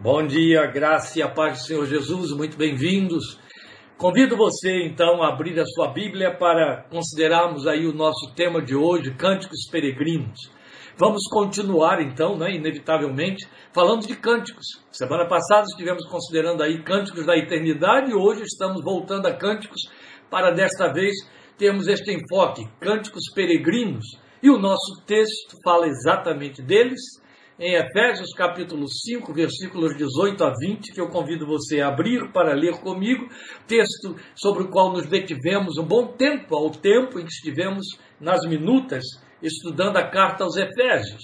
Bom dia, graça e a paz do Senhor Jesus, muito bem-vindos. Convido você então a abrir a sua Bíblia para considerarmos aí o nosso tema de hoje, Cânticos Peregrinos. Vamos continuar então, né, inevitavelmente, falando de cânticos. Semana passada estivemos considerando aí cânticos da eternidade e hoje estamos voltando a cânticos para desta vez termos este enfoque, cânticos peregrinos. E o nosso texto fala exatamente deles em Efésios capítulo 5, versículos 18 a 20, que eu convido você a abrir para ler comigo, texto sobre o qual nos detivemos um bom tempo, ao tempo em que estivemos nas minutas estudando a carta aos Efésios.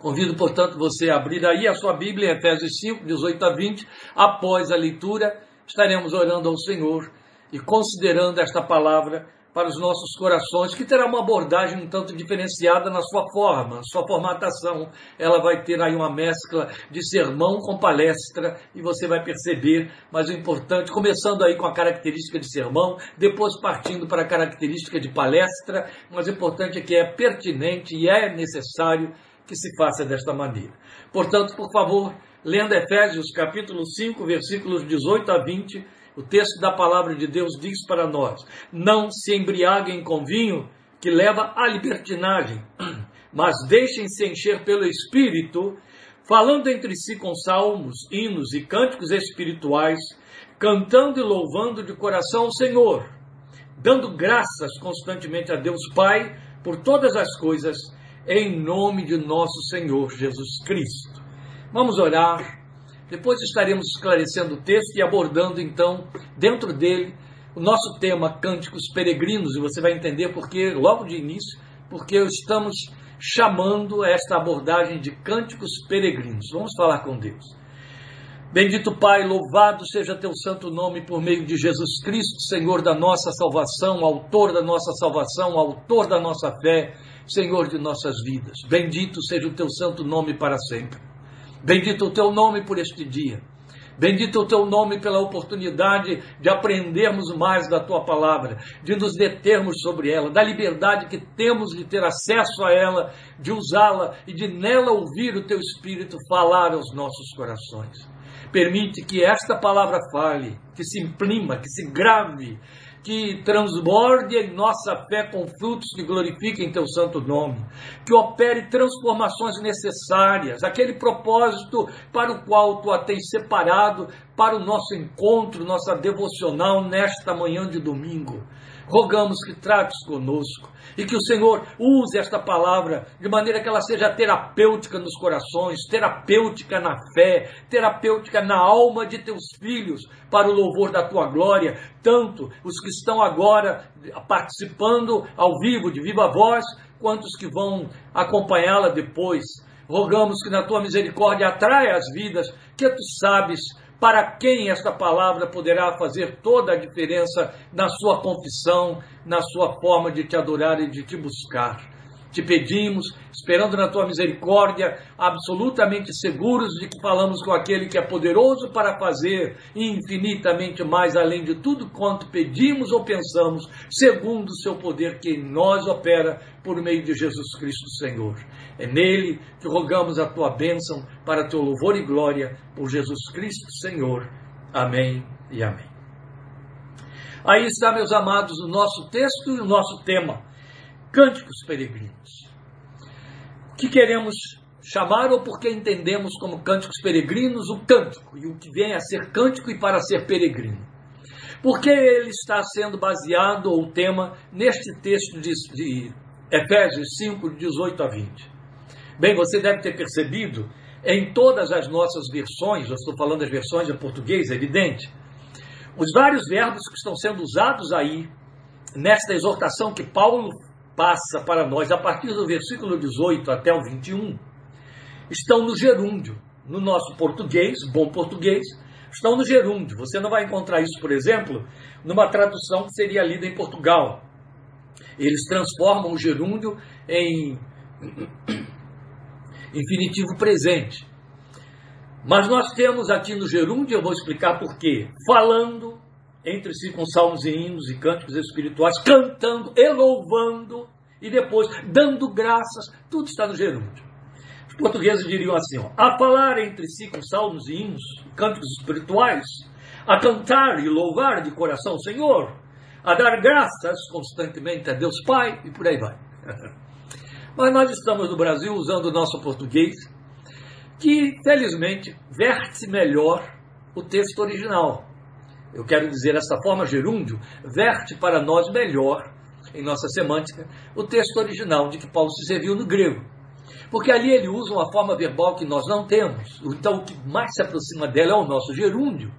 Convido, portanto, você a abrir aí a sua Bíblia, em Efésios 5, 18 a 20. Após a leitura, estaremos orando ao Senhor e considerando esta palavra para os nossos corações, que terá uma abordagem um tanto diferenciada na sua forma, sua formatação. Ela vai ter aí uma mescla de sermão com palestra e você vai perceber, mas o importante, começando aí com a característica de sermão, depois partindo para a característica de palestra, mas o importante é que é pertinente e é necessário que se faça desta maneira. Portanto, por favor, lendo Efésios capítulo 5, versículos 18 a 20, o texto da palavra de Deus diz para nós: não se embriaguem com vinho que leva à libertinagem, mas deixem-se encher pelo Espírito, falando entre si com salmos, hinos e cânticos espirituais, cantando e louvando de coração o Senhor, dando graças constantemente a Deus Pai por todas as coisas, em nome de nosso Senhor Jesus Cristo. Vamos orar depois estaremos esclarecendo o texto e abordando então, dentro dele, o nosso tema Cânticos Peregrinos, e você vai entender porque, logo de início, porque estamos chamando esta abordagem de Cânticos Peregrinos. Vamos falar com Deus. Bendito Pai, louvado seja teu santo nome por meio de Jesus Cristo, Senhor da nossa salvação, autor da nossa salvação, autor da nossa fé, Senhor de nossas vidas. Bendito seja o teu santo nome para sempre. Bendito o teu nome por este dia. Bendito o teu nome pela oportunidade de aprendermos mais da tua palavra, de nos determos sobre ela, da liberdade que temos de ter acesso a ela, de usá-la e de nela ouvir o teu Espírito falar aos nossos corações. Permite que esta palavra fale, que se imprima, que se grave que transborde em nossa fé com frutos que glorifiquem teu santo nome, que opere transformações necessárias, aquele propósito para o qual tu a tens separado para o nosso encontro, nossa devocional nesta manhã de domingo. Rogamos que trates conosco e que o Senhor use esta palavra de maneira que ela seja terapêutica nos corações, terapêutica na fé, terapêutica na alma de teus filhos, para o louvor da tua glória, tanto os que estão agora participando ao vivo, de viva voz, quanto os que vão acompanhá-la depois. Rogamos que na tua misericórdia atraia as vidas, que tu sabes para quem esta palavra poderá fazer toda a diferença na sua confissão, na sua forma de te adorar e de te buscar. Te pedimos, esperando na tua misericórdia, absolutamente seguros de que falamos com aquele que é poderoso para fazer infinitamente mais além de tudo quanto pedimos ou pensamos, segundo o seu poder que em nós opera por meio de Jesus Cristo Senhor. É nele que rogamos a tua bênção para teu louvor e glória por Jesus Cristo Senhor. Amém e amém. Aí está, meus amados, o nosso texto e o nosso tema cânticos peregrinos. O que queremos chamar ou porque entendemos como cânticos peregrinos o cântico e o que vem a ser cântico e para ser peregrino. Porque ele está sendo baseado, ou o tema, neste texto de, de Efésios 5, 18 a 20. Bem, você deve ter percebido em todas as nossas versões, eu estou falando das versões em português, é evidente, os vários verbos que estão sendo usados aí nesta exortação que Paulo passa para nós a partir do versículo 18 até o 21 estão no gerúndio. No nosso português, bom português, estão no gerúndio. Você não vai encontrar isso, por exemplo, numa tradução que seria lida em Portugal. Eles transformam o gerúndio em infinitivo presente. Mas nós temos aqui no gerúndio, eu vou explicar por quê. Falando entre si com salmos e hinos e cânticos espirituais, cantando e louvando, e depois dando graças, tudo está no gerúndio. Os portugueses diriam assim: ó, a falar entre si com salmos e hinos, cânticos espirituais, a cantar e louvar de coração o Senhor, a dar graças constantemente a Deus Pai e por aí vai. Mas nós estamos no Brasil usando o nosso português, que felizmente verte melhor o texto original. Eu quero dizer dessa forma, gerúndio, verte para nós melhor, em nossa semântica, o texto original de que Paulo se serviu no grego. Porque ali ele usa uma forma verbal que nós não temos. Então o que mais se aproxima dela é o nosso gerúndio,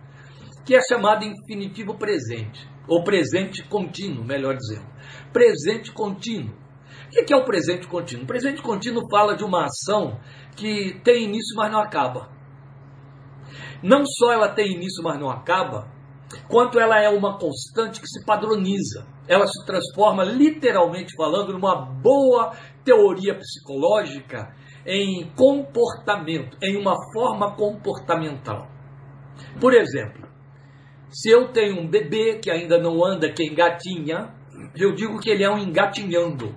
que é chamado infinitivo presente, ou presente contínuo, melhor dizendo. Presente contínuo. O que é o presente contínuo? O presente contínuo fala de uma ação que tem início, mas não acaba. Não só ela tem início, mas não acaba, quanto ela é uma constante que se padroniza. Ela se transforma, literalmente falando, numa boa teoria psicológica em comportamento, em uma forma comportamental. Por exemplo, se eu tenho um bebê que ainda não anda, que engatinha, eu digo que ele é um engatinhando.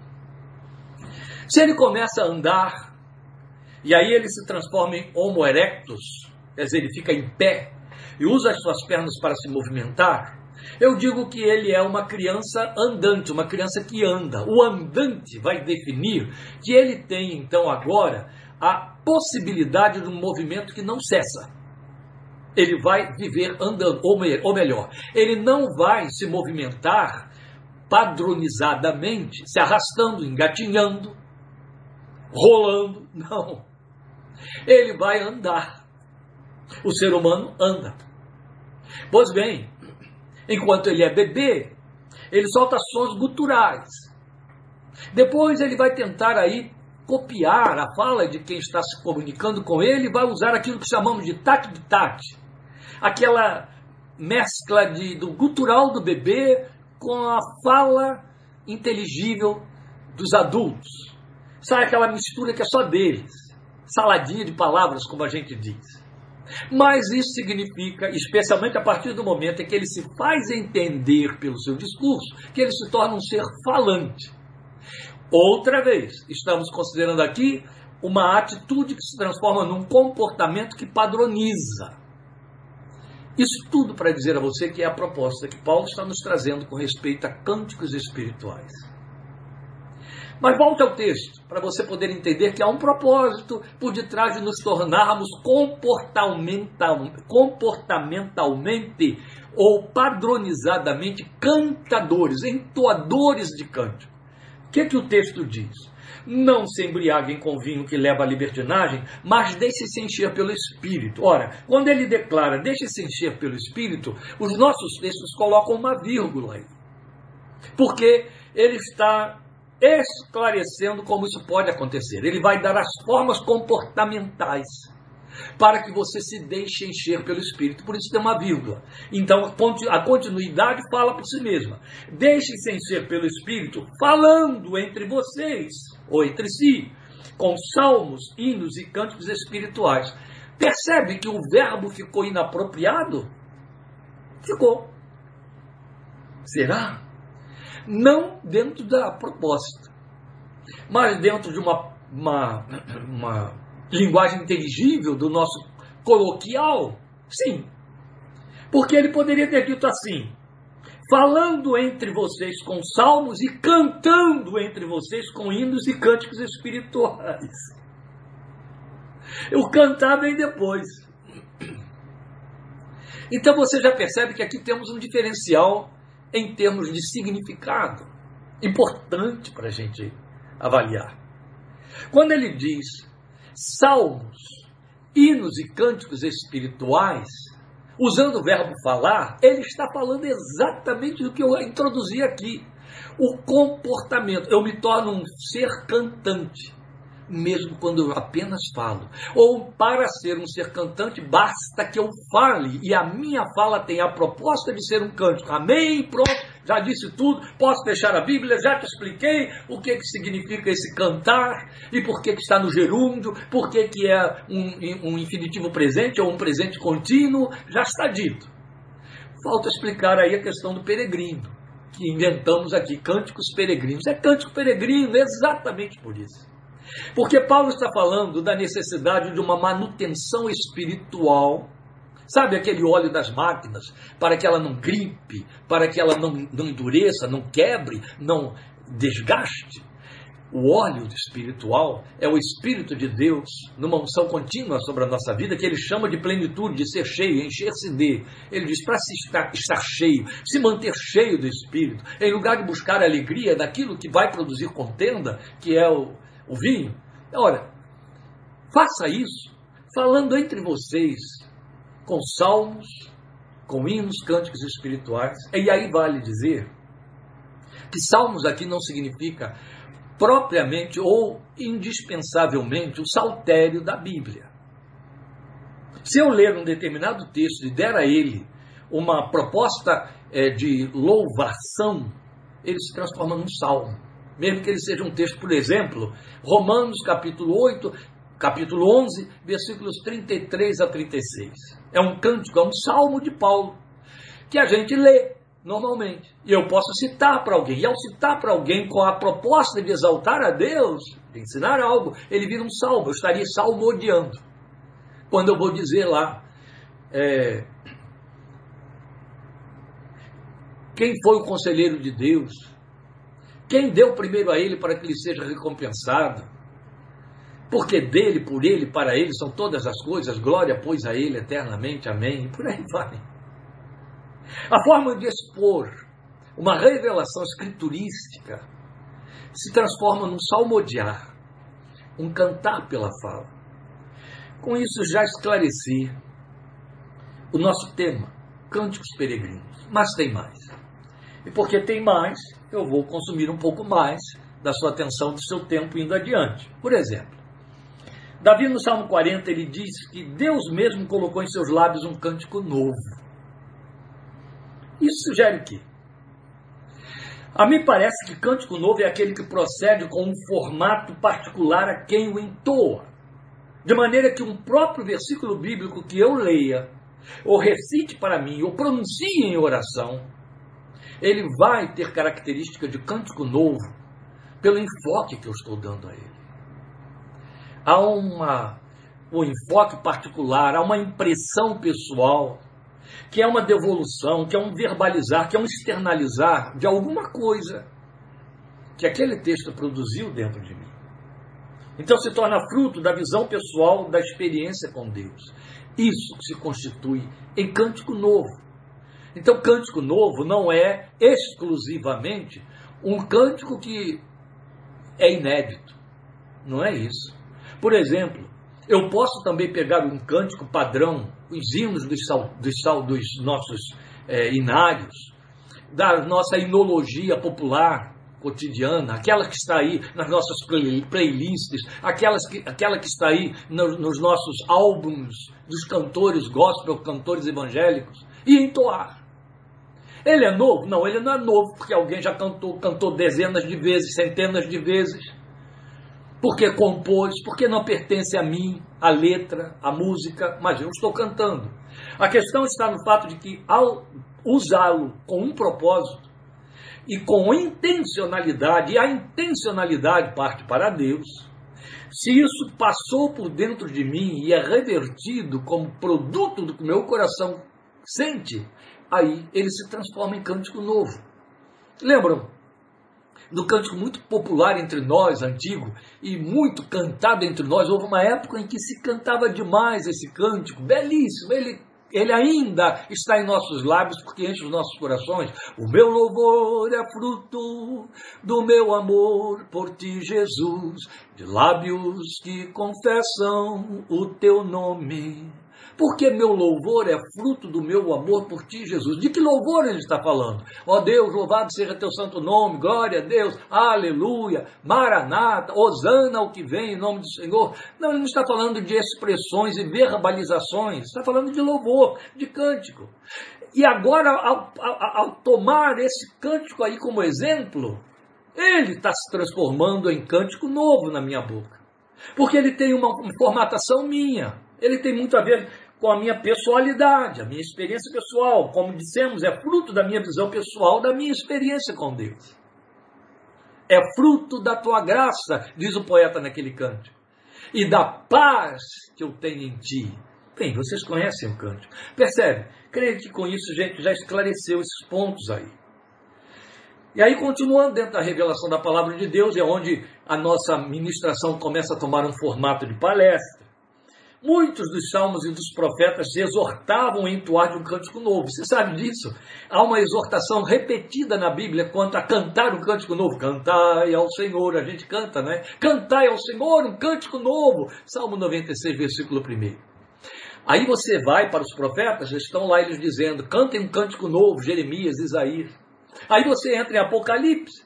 Se ele começa a andar, e aí ele se transforma em homo erectus, quer dizer, ele fica em pé e usa as suas pernas para se movimentar, eu digo que ele é uma criança andante, uma criança que anda. O andante vai definir que ele tem então agora a possibilidade de um movimento que não cessa. Ele vai viver andando, ou, ou melhor, ele não vai se movimentar padronizadamente, se arrastando, engatinhando, rolando. Não. Ele vai andar. O ser humano anda. Pois bem, enquanto ele é bebê, ele solta sons guturais. Depois ele vai tentar aí copiar a fala de quem está se comunicando com ele e vai usar aquilo que chamamos de tac-tac. Aquela mescla de, do gutural do bebê com a fala inteligível dos adultos. Sabe aquela mistura que é só deles? Saladinha de palavras, como a gente diz. Mas isso significa, especialmente a partir do momento em que ele se faz entender pelo seu discurso, que ele se torna um ser falante. Outra vez, estamos considerando aqui uma atitude que se transforma num comportamento que padroniza. Isso tudo para dizer a você que é a proposta que Paulo está nos trazendo com respeito a cânticos espirituais. Mas volte ao texto, para você poder entender que há um propósito por detrás de nos tornarmos comportamental, comportamentalmente ou padronizadamente cantadores, entoadores de cântico. O que, é que o texto diz? Não se embriaguem com vinho que leva à libertinagem, mas deixe-se encher pelo Espírito. Ora, quando ele declara deixe-se encher pelo Espírito, os nossos textos colocam uma vírgula aí. Porque ele está esclarecendo como isso pode acontecer. Ele vai dar as formas comportamentais para que você se deixe encher pelo Espírito. Por isso tem uma vírgula. Então a continuidade fala por si mesma. Deixe-se encher pelo Espírito, falando entre vocês, ou entre si, com salmos, hinos e cânticos espirituais. Percebe que o verbo ficou inapropriado? Ficou. Será? Não dentro da proposta, mas dentro de uma, uma, uma linguagem inteligível do nosso coloquial, sim. Porque ele poderia ter dito assim: falando entre vocês com salmos e cantando entre vocês com hinos e cânticos espirituais. O cantar vem depois. Então você já percebe que aqui temos um diferencial em termos de significado, importante para a gente avaliar. Quando ele diz salmos, hinos e cânticos espirituais, usando o verbo falar, ele está falando exatamente do que eu introduzi aqui. O comportamento. Eu me torno um ser cantante mesmo quando eu apenas falo. Ou para ser um ser cantante, basta que eu fale, e a minha fala tem a proposta de ser um cântico. Amém? Pronto, já disse tudo, posso fechar a Bíblia, já te expliquei o que, que significa esse cantar, e por que, que está no gerúndio, por que, que é um, um infinitivo presente ou um presente contínuo, já está dito. Falta explicar aí a questão do peregrino, que inventamos aqui, cânticos peregrinos. É cântico peregrino exatamente por isso. Porque Paulo está falando da necessidade de uma manutenção espiritual. Sabe aquele óleo das máquinas, para que ela não gripe, para que ela não, não endureça, não quebre, não desgaste? O óleo espiritual é o Espírito de Deus numa unção contínua sobre a nossa vida, que ele chama de plenitude, de ser cheio, encher-se de. Ele diz para se estar, estar cheio, se manter cheio do Espírito, em lugar de buscar alegria daquilo que vai produzir contenda, que é o, o vinho. Ora, faça isso falando entre vocês com salmos, com hinos, cânticos espirituais. E aí vale dizer que salmos aqui não significa propriamente ou indispensavelmente o saltério da Bíblia. Se eu ler um determinado texto e der a ele uma proposta é, de louvação, ele se transforma num salmo. Mesmo que ele seja um texto, por exemplo, Romanos capítulo 8, capítulo 11, versículos 33 a 36. É um cântico, é um salmo de Paulo, que a gente lê normalmente. E eu posso citar para alguém. E ao citar para alguém com a proposta de exaltar a Deus, de ensinar algo, ele vira um salmo. Eu estaria salmodiando. Quando eu vou dizer lá, é, quem foi o conselheiro de Deus? Quem deu primeiro a ele para que ele seja recompensado? Porque dele, por ele, para ele são todas as coisas, glória, pois, a ele eternamente, amém. E por aí vai. A forma de expor uma revelação escriturística se transforma num salmodiar, um cantar pela fala. Com isso já esclareci o nosso tema, Cânticos Peregrinos. Mas tem mais. E porque tem mais, eu vou consumir um pouco mais da sua atenção, do seu tempo indo adiante. Por exemplo, Davi no Salmo 40 ele diz que Deus mesmo colocou em seus lábios um cântico novo. Isso sugere o quê? A mim parece que cântico novo é aquele que procede com um formato particular a quem o entoa. De maneira que um próprio versículo bíblico que eu leia, ou recite para mim, ou pronuncie em oração, ele vai ter característica de cântico novo, pelo enfoque que eu estou dando a ele. Há uma, um enfoque particular, há uma impressão pessoal, que é uma devolução, que é um verbalizar, que é um externalizar de alguma coisa que aquele texto produziu dentro de mim. Então se torna fruto da visão pessoal, da experiência com Deus. Isso se constitui em cântico novo. Então, cântico novo não é exclusivamente um cântico que é inédito. Não é isso. Por exemplo, eu posso também pegar um cântico padrão os hinos dos, dos, dos nossos é, inários, da nossa inologia popular cotidiana, aquela que está aí nas nossas play, playlists, aquelas que, aquela que está aí no, nos nossos álbuns dos cantores gospel, cantores evangélicos, e entoar. Ele é novo? Não, ele não é novo, porque alguém já cantou, cantou dezenas de vezes, centenas de vezes porque compôs, porque não pertence a mim, a letra, a música, mas eu estou cantando. A questão está no fato de que, ao usá-lo com um propósito e com intencionalidade, e a intencionalidade parte para Deus, se isso passou por dentro de mim e é revertido como produto do que meu coração sente, aí ele se transforma em cântico novo. Lembram? no cântico muito popular entre nós, antigo, e muito cantado entre nós. Houve uma época em que se cantava demais esse cântico, belíssimo. Ele, ele ainda está em nossos lábios porque enche os nossos corações. O meu louvor é fruto do meu amor por ti, Jesus, de lábios que confessam o teu nome porque meu louvor é fruto do meu amor por ti, Jesus. De que louvor ele está falando? Ó Deus, louvado seja teu santo nome, glória a Deus, aleluia, maranata, hosana ao que vem em nome do Senhor. Não, ele não está falando de expressões e verbalizações, está falando de louvor, de cântico. E agora, ao, ao, ao tomar esse cântico aí como exemplo, ele está se transformando em cântico novo na minha boca. Porque ele tem uma formatação minha. Ele tem muito a ver com a minha pessoalidade, a minha experiência pessoal. Como dissemos, é fruto da minha visão pessoal, da minha experiência com Deus. é fruto da tua graça, diz o poeta naquele cântico, e da paz que eu tenho em ti. Bem, vocês conhecem o cântico. Percebe? Creio que com isso, gente, já esclareceu esses pontos aí. E aí, continuando dentro da revelação da palavra de Deus, é onde a nossa ministração começa a tomar um formato de palestra. Muitos dos salmos e dos profetas se exortavam a entoar de um cântico novo. Você sabe disso? Há uma exortação repetida na Bíblia quanto a cantar um cântico novo. Cantai ao Senhor, a gente canta, né? Cantai ao Senhor um cântico novo. Salmo 96, versículo 1. Aí você vai para os profetas, estão lá eles dizendo: cantem um cântico novo, Jeremias, Isaías. Aí você entra em Apocalipse,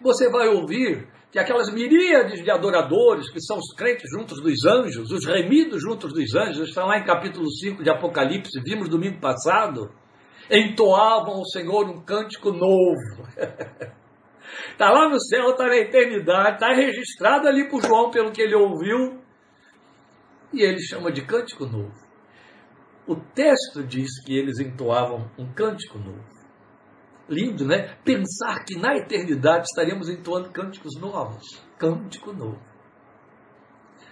você vai ouvir que aquelas miríades de adoradores, que são os crentes juntos dos anjos, os remidos juntos dos anjos, estão lá em capítulo 5 de Apocalipse, vimos domingo passado, entoavam ao Senhor um cântico novo. Está lá no céu, está na eternidade, está registrado ali por João pelo que ele ouviu, e ele chama de cântico novo. O texto diz que eles entoavam um cântico novo. Lindo, né? Pensar que na eternidade estaremos entoando cânticos novos. Cântico novo.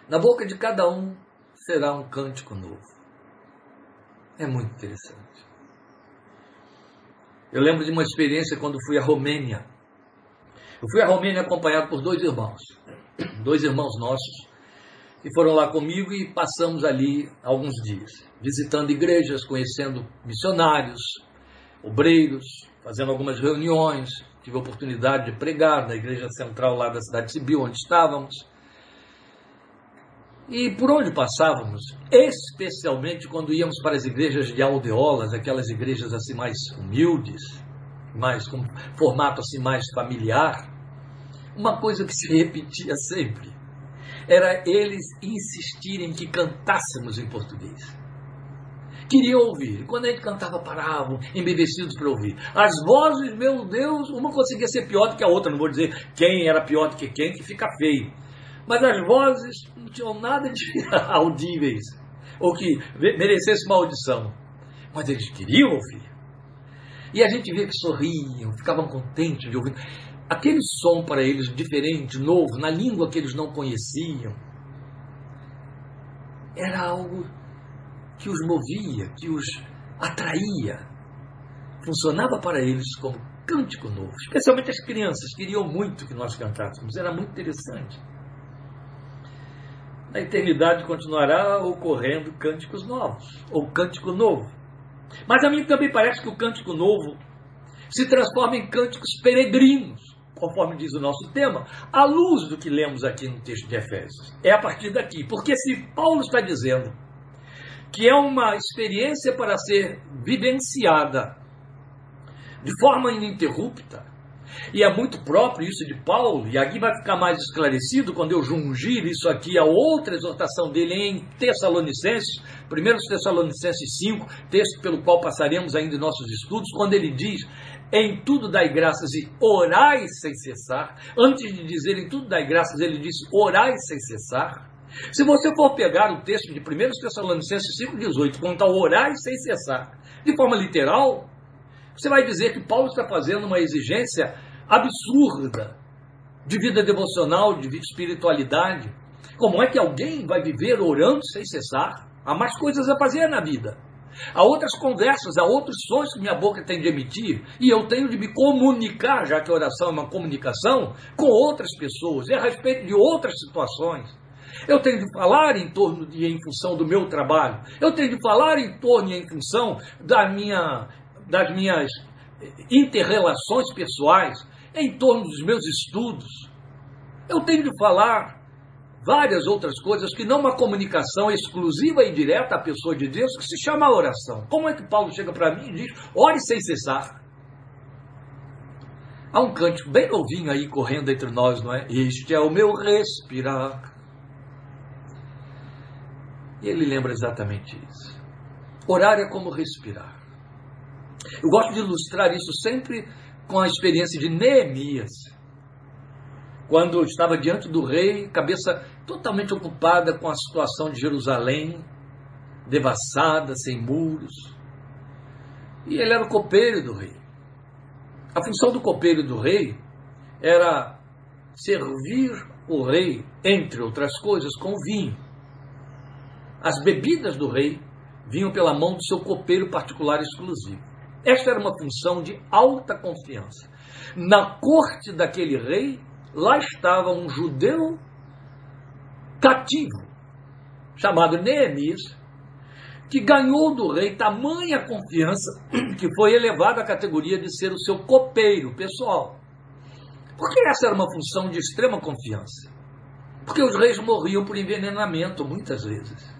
Na boca de cada um será um cântico novo. É muito interessante. Eu lembro de uma experiência quando fui à Romênia. Eu fui à Romênia acompanhado por dois irmãos, dois irmãos nossos, que foram lá comigo e passamos ali alguns dias, visitando igrejas, conhecendo missionários, obreiros, fazendo algumas reuniões, tive a oportunidade de pregar na igreja central lá da cidade de Sibiu, onde estávamos. E por onde passávamos, especialmente quando íamos para as igrejas de aldeolas, aquelas igrejas assim mais humildes, mais com formato assim mais familiar, uma coisa que se repetia sempre era eles insistirem que cantássemos em português queriam ouvir. Quando a gente cantava, paravam, embevecidos para ouvir. As vozes, meu Deus, uma conseguia ser pior do que a outra. Não vou dizer quem era pior do que quem, que fica feio. Mas as vozes não tinham nada de audíveis, ou que merecesse maldição. Mas eles queriam ouvir. E a gente via que sorriam, ficavam contentes de ouvir. Aquele som para eles diferente, novo, na língua que eles não conheciam, era algo que os movia, que os atraía. Funcionava para eles como cântico novo. Especialmente as crianças queriam muito que nós cantássemos. Era muito interessante. Na eternidade continuará ocorrendo cânticos novos, ou cântico novo. Mas a mim também parece que o cântico novo se transforma em cânticos peregrinos, conforme diz o nosso tema, à luz do que lemos aqui no texto de Efésios. É a partir daqui. Porque se Paulo está dizendo que é uma experiência para ser vivenciada de forma ininterrupta. E é muito próprio isso de Paulo, e aqui vai ficar mais esclarecido quando eu jungir isso aqui a outra exortação dele em Tessalonicenses, 1 Tessalonicenses 5, texto pelo qual passaremos ainda em nossos estudos, quando ele diz: Em tudo dai graças e orai sem cessar. Antes de dizer em tudo dai graças, ele diz: Orai sem cessar. Se você for pegar o texto de 1 Tessalonicenses 5,18, quanto ao orar sem cessar, de forma literal, você vai dizer que Paulo está fazendo uma exigência absurda de vida devocional, de espiritualidade. Como é que alguém vai viver orando sem cessar? Há mais coisas a fazer na vida. Há outras conversas, há outros sons que minha boca tem de emitir, e eu tenho de me comunicar, já que oração é uma comunicação, com outras pessoas, e a respeito de outras situações. Eu tenho de falar em torno e em função do meu trabalho. Eu tenho de falar em torno e em função da minha, das minhas interrelações pessoais, em torno dos meus estudos. Eu tenho de falar várias outras coisas que não uma comunicação exclusiva e direta à pessoa de Deus, que se chama oração. Como é que Paulo chega para mim e diz: ore sem cessar? Há um cântico bem novinho aí correndo entre nós, não é? Este é o meu respirar. E ele lembra exatamente isso. Orar é como respirar. Eu gosto de ilustrar isso sempre com a experiência de Neemias. Quando estava diante do rei, cabeça totalmente ocupada com a situação de Jerusalém, devassada, sem muros. E ele era o copeiro do rei. A função do copeiro do rei era servir o rei, entre outras coisas, com vinho. As bebidas do rei vinham pela mão do seu copeiro particular exclusivo. Esta era uma função de alta confiança. Na corte daquele rei, lá estava um judeu cativo, chamado Neemias, que ganhou do rei tamanha confiança que foi elevado à categoria de ser o seu copeiro pessoal. Porque essa era uma função de extrema confiança. Porque os reis morriam por envenenamento muitas vezes.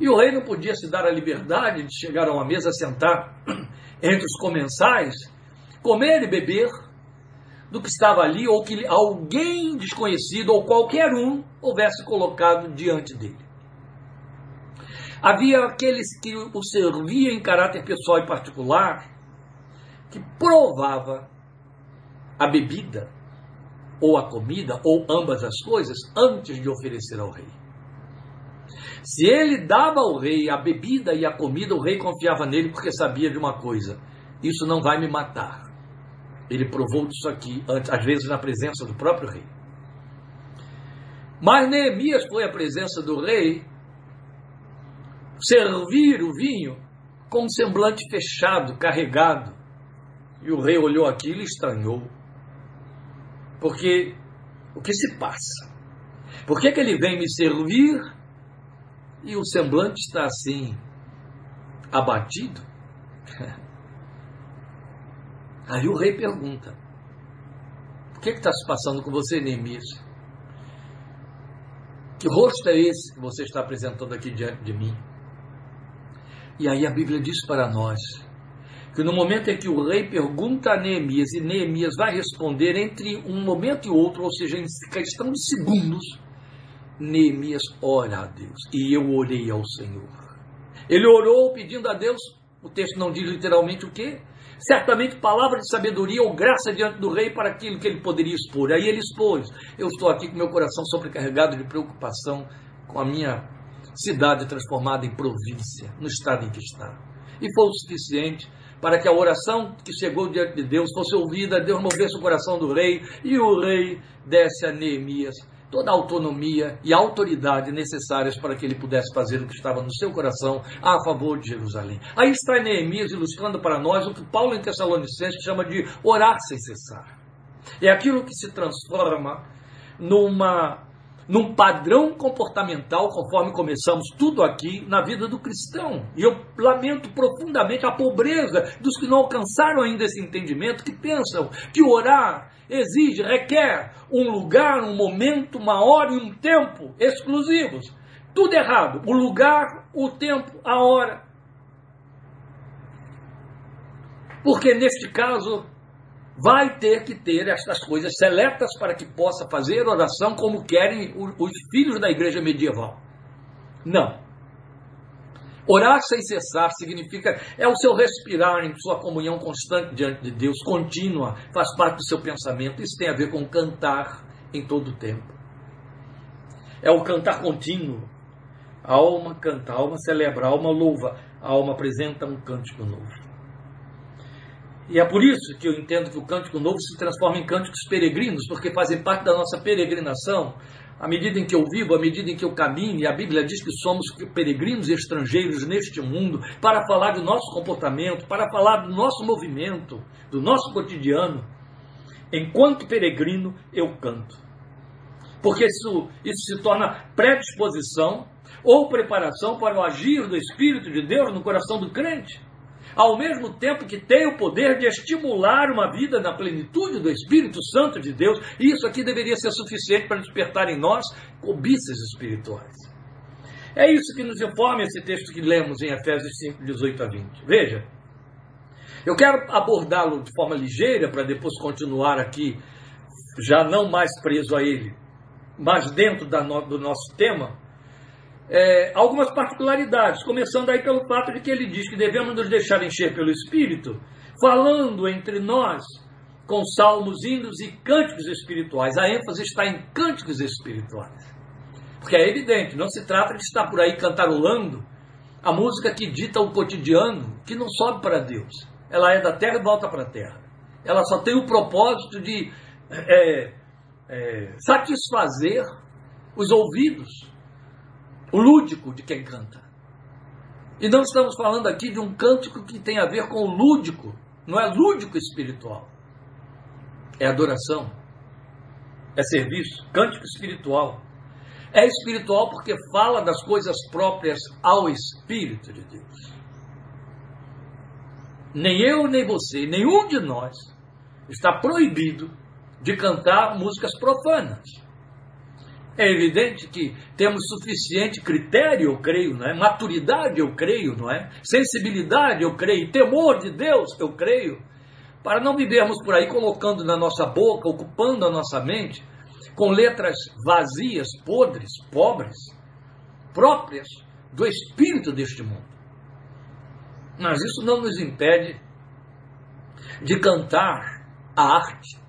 E o rei não podia se dar a liberdade de chegar a uma mesa, sentar entre os comensais, comer e beber do que estava ali ou que alguém desconhecido ou qualquer um houvesse colocado diante dele. Havia aqueles que o serviam em caráter pessoal e particular, que provava a bebida ou a comida ou ambas as coisas antes de oferecer ao rei. Se ele dava ao rei a bebida e a comida, o rei confiava nele porque sabia de uma coisa: isso não vai me matar. Ele provou disso aqui, às vezes na presença do próprio rei. Mas Neemias foi à presença do rei servir o vinho com um semblante fechado, carregado. E o rei olhou aquilo e estranhou. Porque o que se passa? Por que, que ele vem me servir e o semblante está assim abatido? Aí o rei pergunta: O que está se passando com você, Neemias? Que rosto é esse que você está apresentando aqui diante de mim? E aí a Bíblia diz para nós que no momento em que o rei pergunta a Neemias e Neemias vai responder entre um momento e outro, ou seja, em questão de segundos, Neemias ora a Deus. E eu orei ao Senhor. Ele orou pedindo a Deus, o texto não diz literalmente o quê? Certamente palavra de sabedoria ou graça diante do rei para aquilo que ele poderia expor. Aí ele expôs. Eu estou aqui com meu coração sobrecarregado de preocupação com a minha cidade transformada em província, no estado em que está. E foi o suficiente para que a oração que chegou diante de Deus fosse ouvida, Deus movesse o coração do rei e o rei desse a Neemias toda a autonomia e autoridade necessárias para que ele pudesse fazer o que estava no seu coração a favor de Jerusalém. Aí está Neemias ilustrando para nós o que Paulo em Tessalonicenses chama de orar sem cessar. É aquilo que se transforma numa num padrão comportamental, conforme começamos tudo aqui, na vida do cristão. E eu lamento profundamente a pobreza dos que não alcançaram ainda esse entendimento, que pensam que orar exige, requer um lugar, um momento, uma hora e um tempo exclusivos. Tudo errado. O lugar, o tempo, a hora. Porque neste caso, vai ter que ter estas coisas seletas para que possa fazer oração como querem os filhos da igreja medieval. Não. Orar sem cessar significa é o seu respirar em sua comunhão constante diante de Deus, contínua, faz parte do seu pensamento. Isso tem a ver com cantar em todo o tempo. É o cantar contínuo. A alma canta, a alma celebra, a alma louva, a alma apresenta um cântico novo. E é por isso que eu entendo que o cântico novo se transforma em cânticos peregrinos, porque fazem parte da nossa peregrinação. À medida em que eu vivo, à medida em que eu caminho, e a Bíblia diz que somos peregrinos e estrangeiros neste mundo, para falar do nosso comportamento, para falar do nosso movimento, do nosso cotidiano. Enquanto peregrino, eu canto. Porque isso, isso se torna predisposição ou preparação para o agir do Espírito de Deus no coração do crente ao mesmo tempo que tem o poder de estimular uma vida na plenitude do Espírito Santo de Deus, isso aqui deveria ser suficiente para despertar em nós cobiças espirituais. É isso que nos informa esse texto que lemos em Efésios 5, 18 a 20. Veja, eu quero abordá-lo de forma ligeira para depois continuar aqui, já não mais preso a ele, mas dentro do nosso tema é, algumas particularidades, começando aí pelo fato de que ele diz que devemos nos deixar encher pelo Espírito, falando entre nós com salmos, hinos e cânticos espirituais. A ênfase está em cânticos espirituais. Porque é evidente, não se trata de estar por aí cantarolando a música que dita o cotidiano, que não sobe para Deus. Ela é da terra e volta para a terra. Ela só tem o propósito de é, é, satisfazer os ouvidos, o lúdico de quem canta. E não estamos falando aqui de um cântico que tem a ver com o lúdico, não é lúdico espiritual. É adoração, é serviço, cântico espiritual. É espiritual porque fala das coisas próprias ao Espírito de Deus. Nem eu, nem você, nenhum de nós está proibido de cantar músicas profanas. É evidente que temos suficiente critério, eu creio, não é? Maturidade, eu creio, não é? Sensibilidade, eu creio, temor de Deus, eu creio, para não vivermos por aí colocando na nossa boca, ocupando a nossa mente com letras vazias, podres, pobres, próprias do espírito deste mundo. Mas isso não nos impede de cantar a arte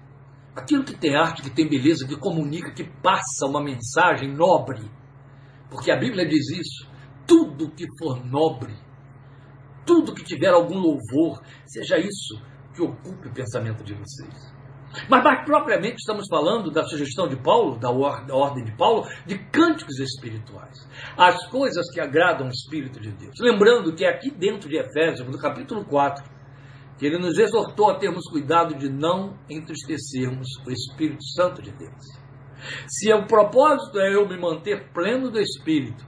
Aquilo que tem arte, que tem beleza, que comunica, que passa uma mensagem nobre. Porque a Bíblia diz isso. Tudo que for nobre, tudo que tiver algum louvor, seja isso que ocupe o pensamento de vocês. Mas mais propriamente estamos falando da sugestão de Paulo, da ordem de Paulo, de cânticos espirituais. As coisas que agradam o Espírito de Deus. Lembrando que aqui dentro de Efésios, no capítulo 4, que ele nos exortou a termos cuidado de não entristecermos o Espírito Santo de Deus. Se o propósito é eu me manter pleno do Espírito,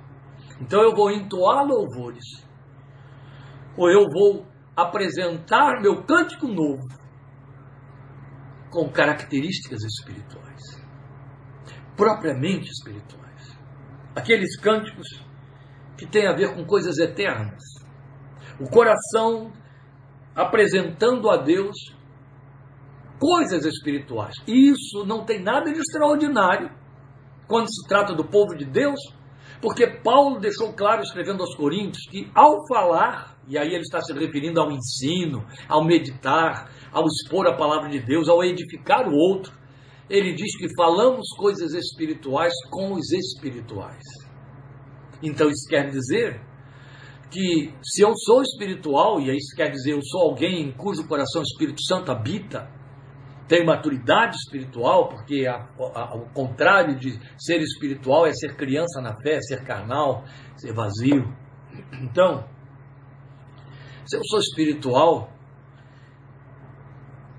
então eu vou entoar louvores, ou eu vou apresentar meu cântico novo com características espirituais, propriamente espirituais. Aqueles cânticos que têm a ver com coisas eternas. O coração apresentando a Deus coisas espirituais. Isso não tem nada de extraordinário quando se trata do povo de Deus, porque Paulo deixou claro, escrevendo aos Coríntios, que ao falar, e aí ele está se referindo ao ensino, ao meditar, ao expor a palavra de Deus, ao edificar o outro, ele diz que falamos coisas espirituais com os espirituais. Então isso quer dizer que se eu sou espiritual, e isso quer dizer eu sou alguém em cujo coração o Espírito Santo habita, tem maturidade espiritual, porque a, a, o contrário de ser espiritual é ser criança na fé, ser carnal, ser vazio. Então, se eu sou espiritual,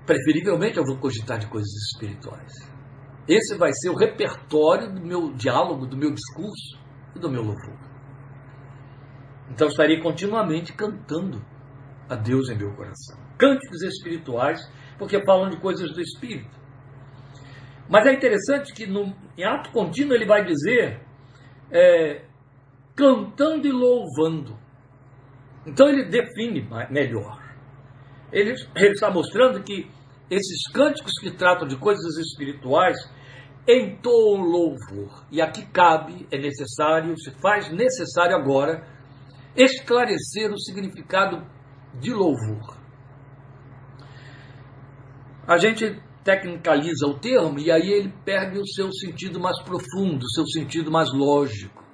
preferivelmente eu vou cogitar de coisas espirituais. Esse vai ser o repertório do meu diálogo, do meu discurso e do meu louvor. Então estarei continuamente cantando a Deus em meu coração. Cânticos espirituais, porque falam de coisas do Espírito. Mas é interessante que no, em ato contínuo ele vai dizer é, cantando e louvando. Então ele define melhor. Ele, ele está mostrando que esses cânticos que tratam de coisas espirituais entoam louvor. E aqui cabe, é necessário, se faz necessário agora esclarecer o significado de louvor. A gente tecnicaliza o termo e aí ele perde o seu sentido mais profundo, o seu sentido mais lógico.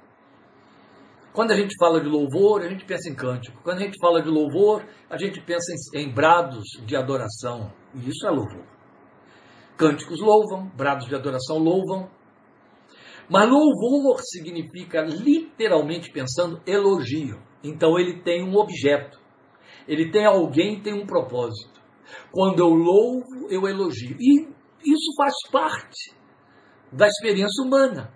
Quando a gente fala de louvor, a gente pensa em cântico. Quando a gente fala de louvor, a gente pensa em, em brados de adoração. E isso é louvor. Cânticos louvam, brados de adoração louvam, mas louvor significa, literalmente pensando, elogio. Então ele tem um objeto. Ele tem alguém, tem um propósito. Quando eu louvo, eu elogio. E isso faz parte da experiência humana.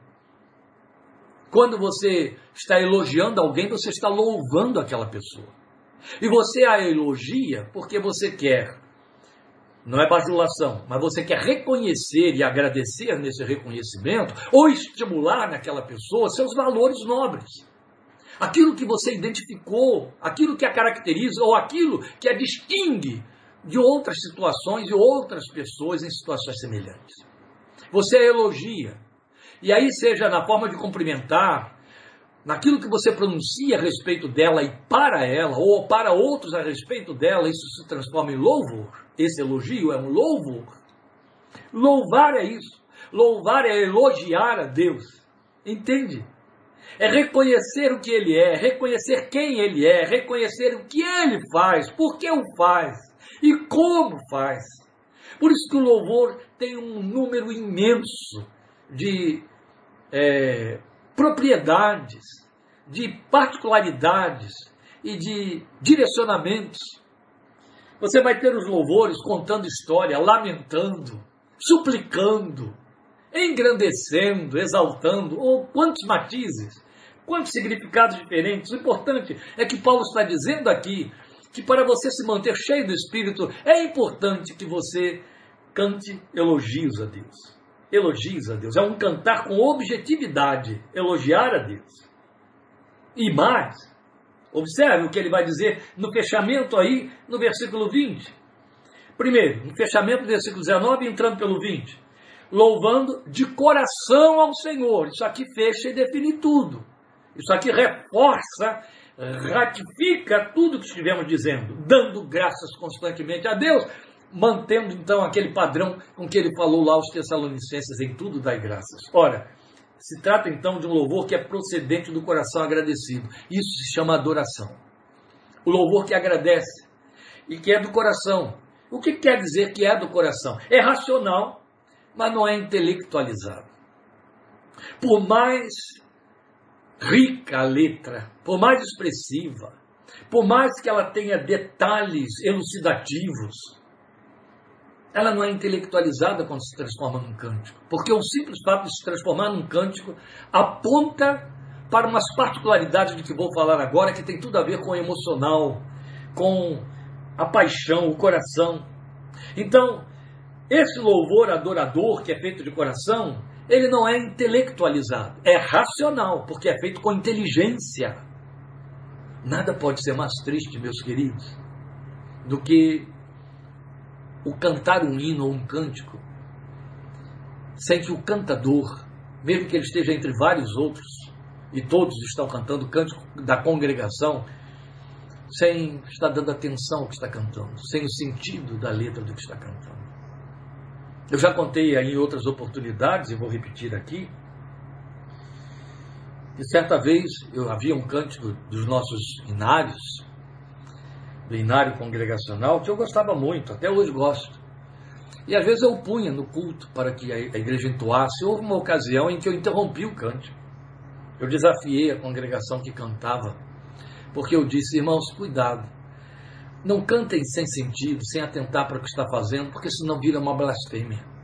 Quando você está elogiando alguém, você está louvando aquela pessoa. E você a elogia porque você quer, não é bajulação, mas você quer reconhecer e agradecer nesse reconhecimento, ou estimular naquela pessoa seus valores nobres aquilo que você identificou, aquilo que a caracteriza ou aquilo que a distingue de outras situações e outras pessoas em situações semelhantes. Você elogia. E aí, seja na forma de cumprimentar, naquilo que você pronuncia a respeito dela e para ela, ou para outros a respeito dela, isso se transforma em louvor. Esse elogio é um louvor. Louvar é isso. Louvar é elogiar a Deus. Entende? É reconhecer o que ele é, reconhecer quem ele é, reconhecer o que ele faz, por que o faz e como faz. Por isso que o louvor tem um número imenso de é, propriedades, de particularidades e de direcionamentos. Você vai ter os louvores contando história, lamentando, suplicando, engrandecendo, exaltando, ou quantos matizes, quantos significados diferentes. O importante é que Paulo está dizendo aqui que para você se manter cheio do Espírito, é importante que você cante elogios a Deus. Elogios a Deus. É um cantar com objetividade, elogiar a Deus. E mais, observe o que ele vai dizer no fechamento aí, no versículo 20. Primeiro, no fechamento do versículo 19, entrando pelo 20. Louvando de coração ao Senhor. Isso aqui fecha e define tudo. Isso aqui reforça ratifica tudo que estivemos dizendo, dando graças constantemente a Deus, mantendo então aquele padrão com que ele falou lá aos Tessalonicenses, em tudo dai graças. Ora, se trata então de um louvor que é procedente do coração agradecido. Isso se chama adoração. O louvor que agradece e que é do coração. O que quer dizer que é do coração? É racional, mas não é intelectualizado. Por mais rica a letra, por mais expressiva, por mais que ela tenha detalhes elucidativos, ela não é intelectualizada quando se transforma num cântico. Porque o simples fato de se transformar num cântico aponta para umas particularidades de que vou falar agora, que tem tudo a ver com o emocional, com a paixão, o coração. Então, esse louvor adorador que é feito de coração, ele não é intelectualizado, é racional, porque é feito com inteligência. Nada pode ser mais triste, meus queridos, do que o cantar um hino ou um cântico sem que o cantador, mesmo que ele esteja entre vários outros, e todos estão cantando o cântico da congregação, sem estar dando atenção ao que está cantando, sem o sentido da letra do que está cantando. Eu já contei aí em outras oportunidades, e vou repetir aqui, que certa vez eu havia um cântico dos nossos inários, do inário congregacional, que eu gostava muito, até hoje gosto. E às vezes eu punha no culto para que a igreja entoasse. Houve uma ocasião em que eu interrompi o cântico. Eu desafiei a congregação que cantava, porque eu disse, irmãos, cuidado. Não cantem sem sentido, sem atentar para o que está fazendo, porque senão vira uma blasfêmia.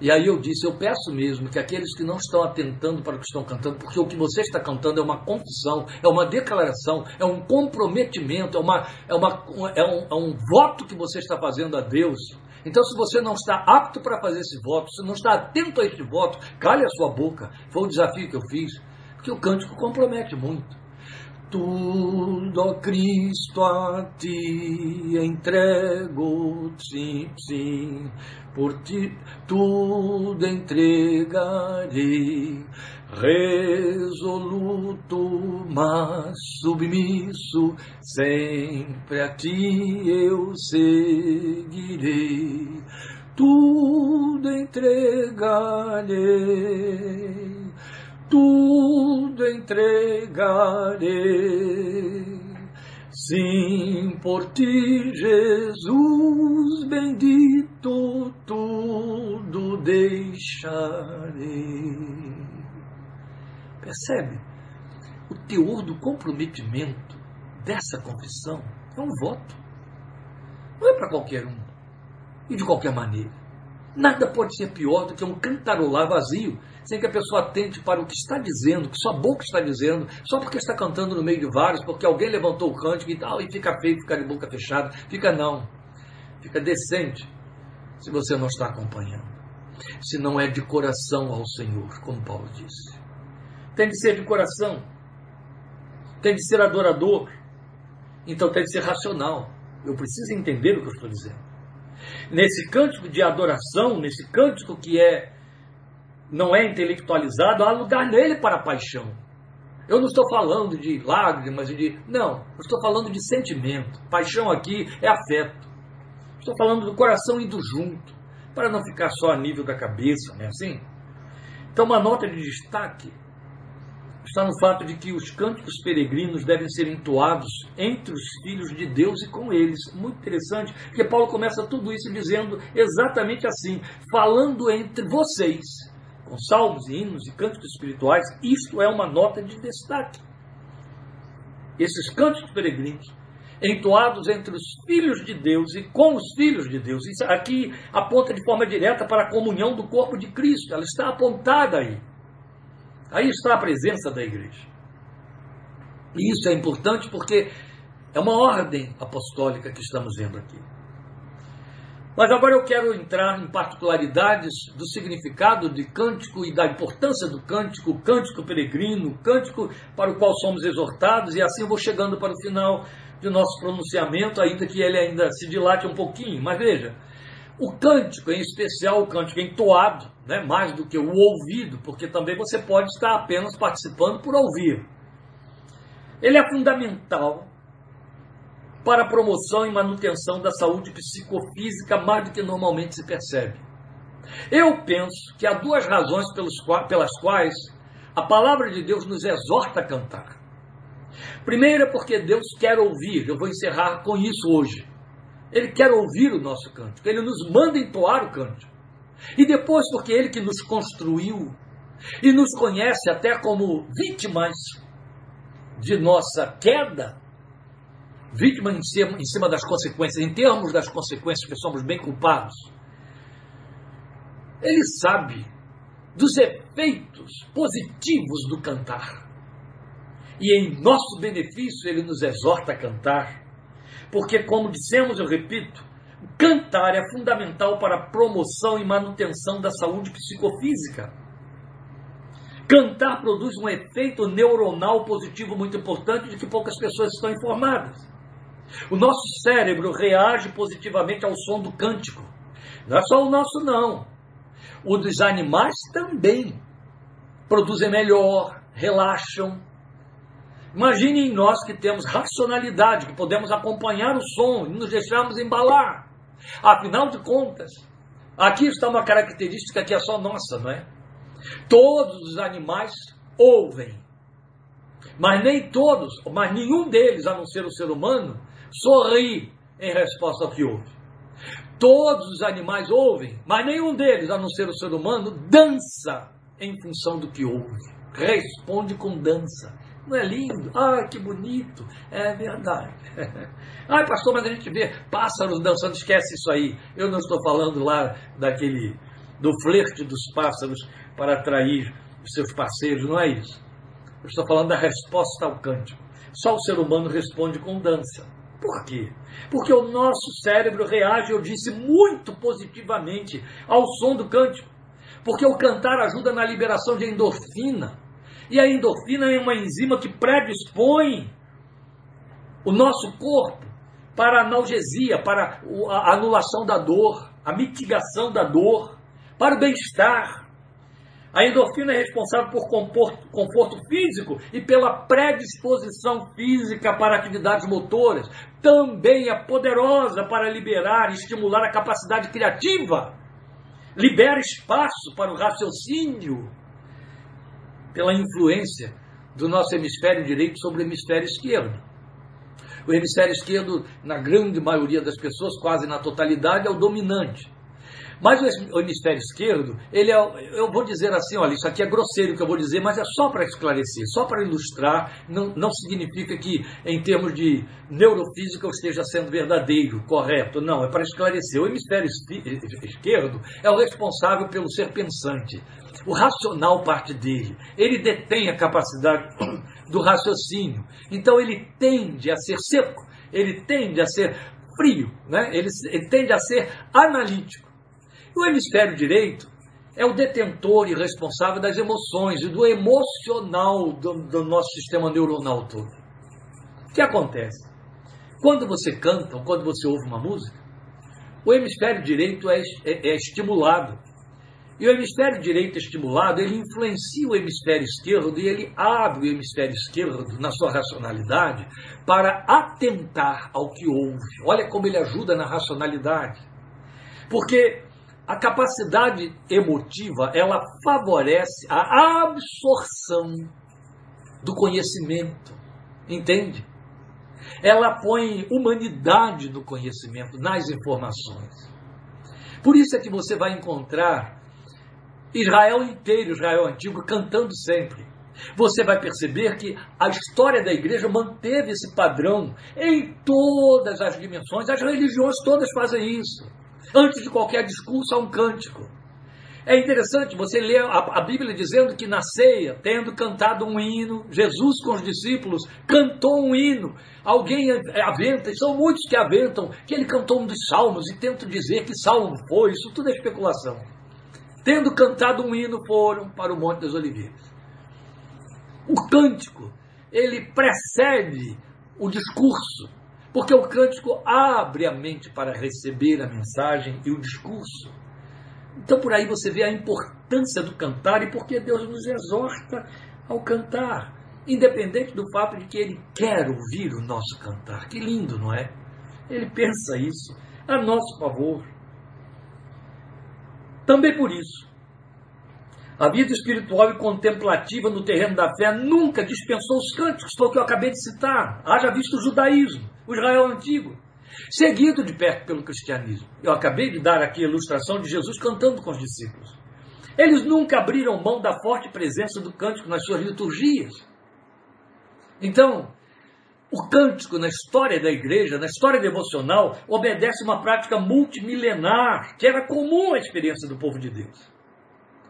E aí eu disse, eu peço mesmo que aqueles que não estão atentando para o que estão cantando, porque o que você está cantando é uma confissão, é uma declaração, é um comprometimento, é, uma, é, uma, é, um, é um voto que você está fazendo a Deus. Então, se você não está apto para fazer esse voto, se não está atento a este voto, cale a sua boca. Foi o desafio que eu fiz, porque o cântico compromete muito tudo, ó Cristo, a ti entrego, sim, sim, por ti tudo entregarei, resoluto, mas submisso, sempre a ti eu seguirei, tudo entregarei tudo entregarei. Sim, por ti, Jesus bendito, tudo deixarei. Percebe? O teor do comprometimento dessa confissão é um voto. Não é para qualquer um e de qualquer maneira. Nada pode ser pior do que um cantarolar vazio sem que a pessoa atente para o que está dizendo, que sua boca está dizendo, só porque está cantando no meio de vários, porque alguém levantou o cântico e tal, e fica feio, fica de boca fechada. Fica não. Fica decente se você não está acompanhando. Se não é de coração ao Senhor, como Paulo disse. Tem de ser de coração. Tem de ser adorador. Então tem de ser racional. Eu preciso entender o que eu estou dizendo. Nesse cântico de adoração, nesse cântico que é não é intelectualizado, há lugar nele para paixão. Eu não estou falando de lágrimas e de. Não, eu estou falando de sentimento. Paixão aqui é afeto. Estou falando do coração indo junto, para não ficar só a nível da cabeça, não é assim? Então, uma nota de destaque está no fato de que os cânticos peregrinos devem ser entoados entre os filhos de Deus e com eles. Muito interessante, porque Paulo começa tudo isso dizendo exatamente assim: falando entre vocês, com salmos e hinos e cânticos espirituais, isto é uma nota de destaque. Esses cânticos peregrinos entoados entre os filhos de Deus e com os filhos de Deus. Isso aqui aponta de forma direta para a comunhão do corpo de Cristo. Ela está apontada aí. Aí está a presença da igreja. E isso é importante porque é uma ordem apostólica que estamos vendo aqui. Mas agora eu quero entrar em particularidades do significado de cântico e da importância do cântico, cântico peregrino, cântico para o qual somos exortados, e assim eu vou chegando para o final de nosso pronunciamento, ainda que ele ainda se dilate um pouquinho. Mas veja, o cântico, em especial o cântico entoado, né, mais do que o ouvido, porque também você pode estar apenas participando por ouvir. Ele é fundamental para a promoção e manutenção da saúde psicofísica mais do que normalmente se percebe. Eu penso que há duas razões pelas quais a palavra de Deus nos exorta a cantar. Primeiro é porque Deus quer ouvir, eu vou encerrar com isso hoje. Ele quer ouvir o nosso cântico, ele nos manda entoar o cântico. E depois, porque ele que nos construiu e nos conhece até como vítimas de nossa queda, vítima em cima, em cima das consequências, em termos das consequências que somos bem culpados, ele sabe dos efeitos positivos do cantar. E em nosso benefício ele nos exorta a cantar. Porque, como dissemos, eu repito, cantar é fundamental para a promoção e manutenção da saúde psicofísica. Cantar produz um efeito neuronal positivo muito importante de que poucas pessoas estão informadas. O nosso cérebro reage positivamente ao som do cântico. Não é só o nosso, não. O dos animais também. Produzem melhor, relaxam, Imaginem nós que temos racionalidade, que podemos acompanhar o som e nos deixarmos embalar. Afinal de contas, aqui está uma característica que é só nossa, não é? Todos os animais ouvem, mas nem todos, mas nenhum deles, a não ser o ser humano, sorri em resposta ao que ouve. Todos os animais ouvem, mas nenhum deles, a não ser o ser humano, dança em função do que ouve. Responde com dança. Não é lindo? Ah, que bonito. É verdade. ah, pastor, mas a gente vê pássaros dançando, esquece isso aí. Eu não estou falando lá daquele, do flerte dos pássaros para atrair os seus parceiros, não é isso. Eu estou falando da resposta ao cântico. Só o ser humano responde com dança. Por quê? Porque o nosso cérebro reage, eu disse, muito positivamente ao som do cântico. Porque o cantar ajuda na liberação de endorfina e a endorfina é uma enzima que predispõe o nosso corpo para a analgesia, para a anulação da dor, a mitigação da dor, para o bem-estar. A endorfina é responsável por conforto físico e pela predisposição física para atividades motoras. Também é poderosa para liberar e estimular a capacidade criativa. Libera espaço para o raciocínio pela influência do nosso hemisfério direito sobre o hemisfério esquerdo. O hemisfério esquerdo, na grande maioria das pessoas, quase na totalidade, é o dominante. Mas o hemisfério esquerdo, ele é, eu vou dizer assim, olha, isso aqui é grosseiro que eu vou dizer, mas é só para esclarecer, só para ilustrar, não, não significa que em termos de neurofísica eu esteja sendo verdadeiro, correto, não, é para esclarecer. O hemisfério esquerdo é o responsável pelo ser pensante, o racional parte dele. Ele detém a capacidade do raciocínio. Então ele tende a ser seco, ele tende a ser frio, né? ele, ele tende a ser analítico. O hemisfério direito é o detentor e responsável das emoções e do emocional do, do nosso sistema neuronal todo. O que acontece? Quando você canta ou quando você ouve uma música, o hemisfério direito é, é, é estimulado e o hemisfério direito estimulado, ele influencia o hemisfério esquerdo e ele abre o hemisfério esquerdo na sua racionalidade para atentar ao que ouve. Olha como ele ajuda na racionalidade. Porque a capacidade emotiva, ela favorece a absorção do conhecimento. Entende? Ela põe humanidade no conhecimento, nas informações. Por isso é que você vai encontrar Israel inteiro, Israel antigo, cantando sempre. Você vai perceber que a história da igreja manteve esse padrão em todas as dimensões. As religiões todas fazem isso. Antes de qualquer discurso, há um cântico. É interessante você ler a, Bíblia dizendo que na ceia, tendo cantado um hino, Jesus com os discípulos cantou um hino. Alguém aventa, e são muitos que aventam, que ele cantou um dos salmos e tentam dizer que salmo foi. Isso tudo é especulação. Tendo cantado um hino, foram para o Monte das Oliveiras. O cântico, ele precede o discurso, porque o cântico abre a mente para receber a mensagem e o discurso. Então por aí você vê a importância do cantar e porque Deus nos exorta ao cantar, independente do fato de que Ele quer ouvir o nosso cantar. Que lindo, não é? Ele pensa isso a nosso favor. Também por isso, a vida espiritual e contemplativa no terreno da fé nunca dispensou os cânticos, foi o que eu acabei de citar. Haja visto o judaísmo, o Israel antigo, seguido de perto pelo cristianismo. Eu acabei de dar aqui a ilustração de Jesus cantando com os discípulos. Eles nunca abriram mão da forte presença do cântico nas suas liturgias. Então, o cântico na história da igreja, na história devocional, obedece uma prática multimilenar que era comum à experiência do povo de Deus.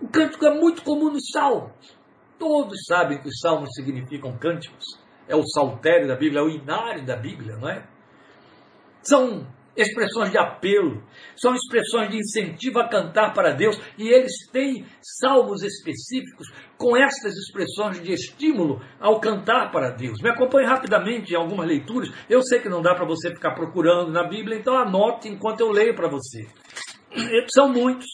O cântico é muito comum nos salmos. Todos sabem que os salmos significam cânticos. É o saltério da Bíblia, é o inário da Bíblia, não é? São expressões de apelo, são expressões de incentivo a cantar para Deus, e eles têm salmos específicos com estas expressões de estímulo ao cantar para Deus. Me acompanhe rapidamente em algumas leituras. Eu sei que não dá para você ficar procurando na Bíblia, então anote enquanto eu leio para você. São muitos.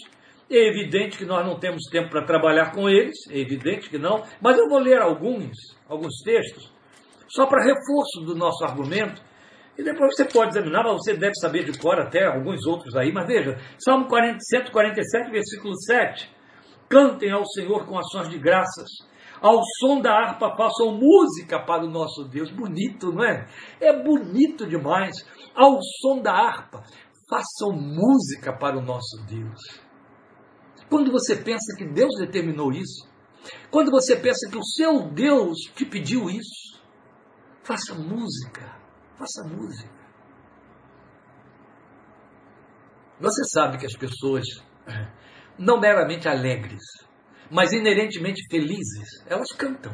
É evidente que nós não temos tempo para trabalhar com eles, é evidente que não, mas eu vou ler alguns, alguns textos, só para reforço do nosso argumento, e depois você pode examinar, mas você deve saber de cor até alguns outros aí. Mas veja, Salmo 40, 147, versículo 7. Cantem ao Senhor com ações de graças. Ao som da harpa façam música para o nosso Deus. Bonito, não é? É bonito demais. Ao som da harpa façam música para o nosso Deus. Quando você pensa que Deus determinou isso, quando você pensa que o seu Deus te pediu isso, faça música, faça música. Você sabe que as pessoas, não meramente alegres, mas inerentemente felizes, elas cantam.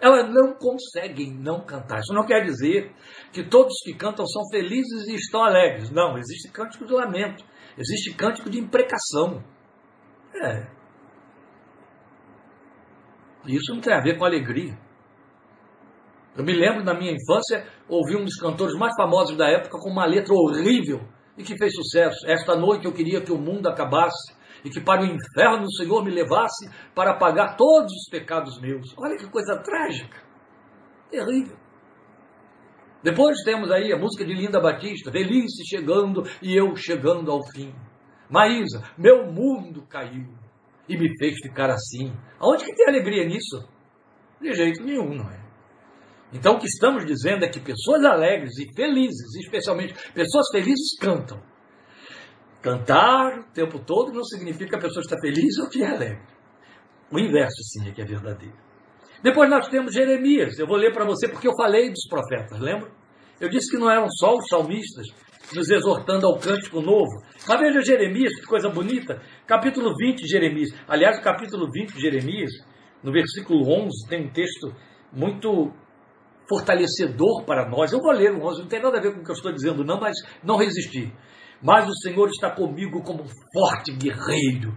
Elas não conseguem não cantar. Isso não quer dizer que todos que cantam são felizes e estão alegres. Não, existe cântico de lamento, existe cântico de imprecação, é. Isso não tem a ver com alegria. Eu me lembro da minha infância, ouvi um dos cantores mais famosos da época com uma letra horrível e que fez sucesso. Esta noite eu queria que o mundo acabasse e que para o inferno o Senhor me levasse para pagar todos os pecados meus. Olha que coisa trágica. Terrível. Depois temos aí a música de Linda Batista, Velhice chegando e eu chegando ao fim. Maísa, meu mundo caiu e me fez ficar assim. Aonde que tem alegria nisso? De jeito nenhum, não é? Então o que estamos dizendo é que pessoas alegres e felizes, especialmente pessoas felizes, cantam. Cantar o tempo todo não significa que a pessoa está feliz ou que é alegre. O inverso sim é que é verdadeiro. Depois nós temos Jeremias. Eu vou ler para você porque eu falei dos profetas, lembra? Eu disse que não eram só os salmistas, nos exortando ao cântico novo. Mas veja Jeremias, que coisa bonita. Capítulo 20 de Jeremias. Aliás, o capítulo 20 de Jeremias, no versículo 11, tem um texto muito fortalecedor para nós. Eu vou ler o 11, não tem nada a ver com o que eu estou dizendo, não, mas não resisti. Mas o Senhor está comigo como um forte guerreiro.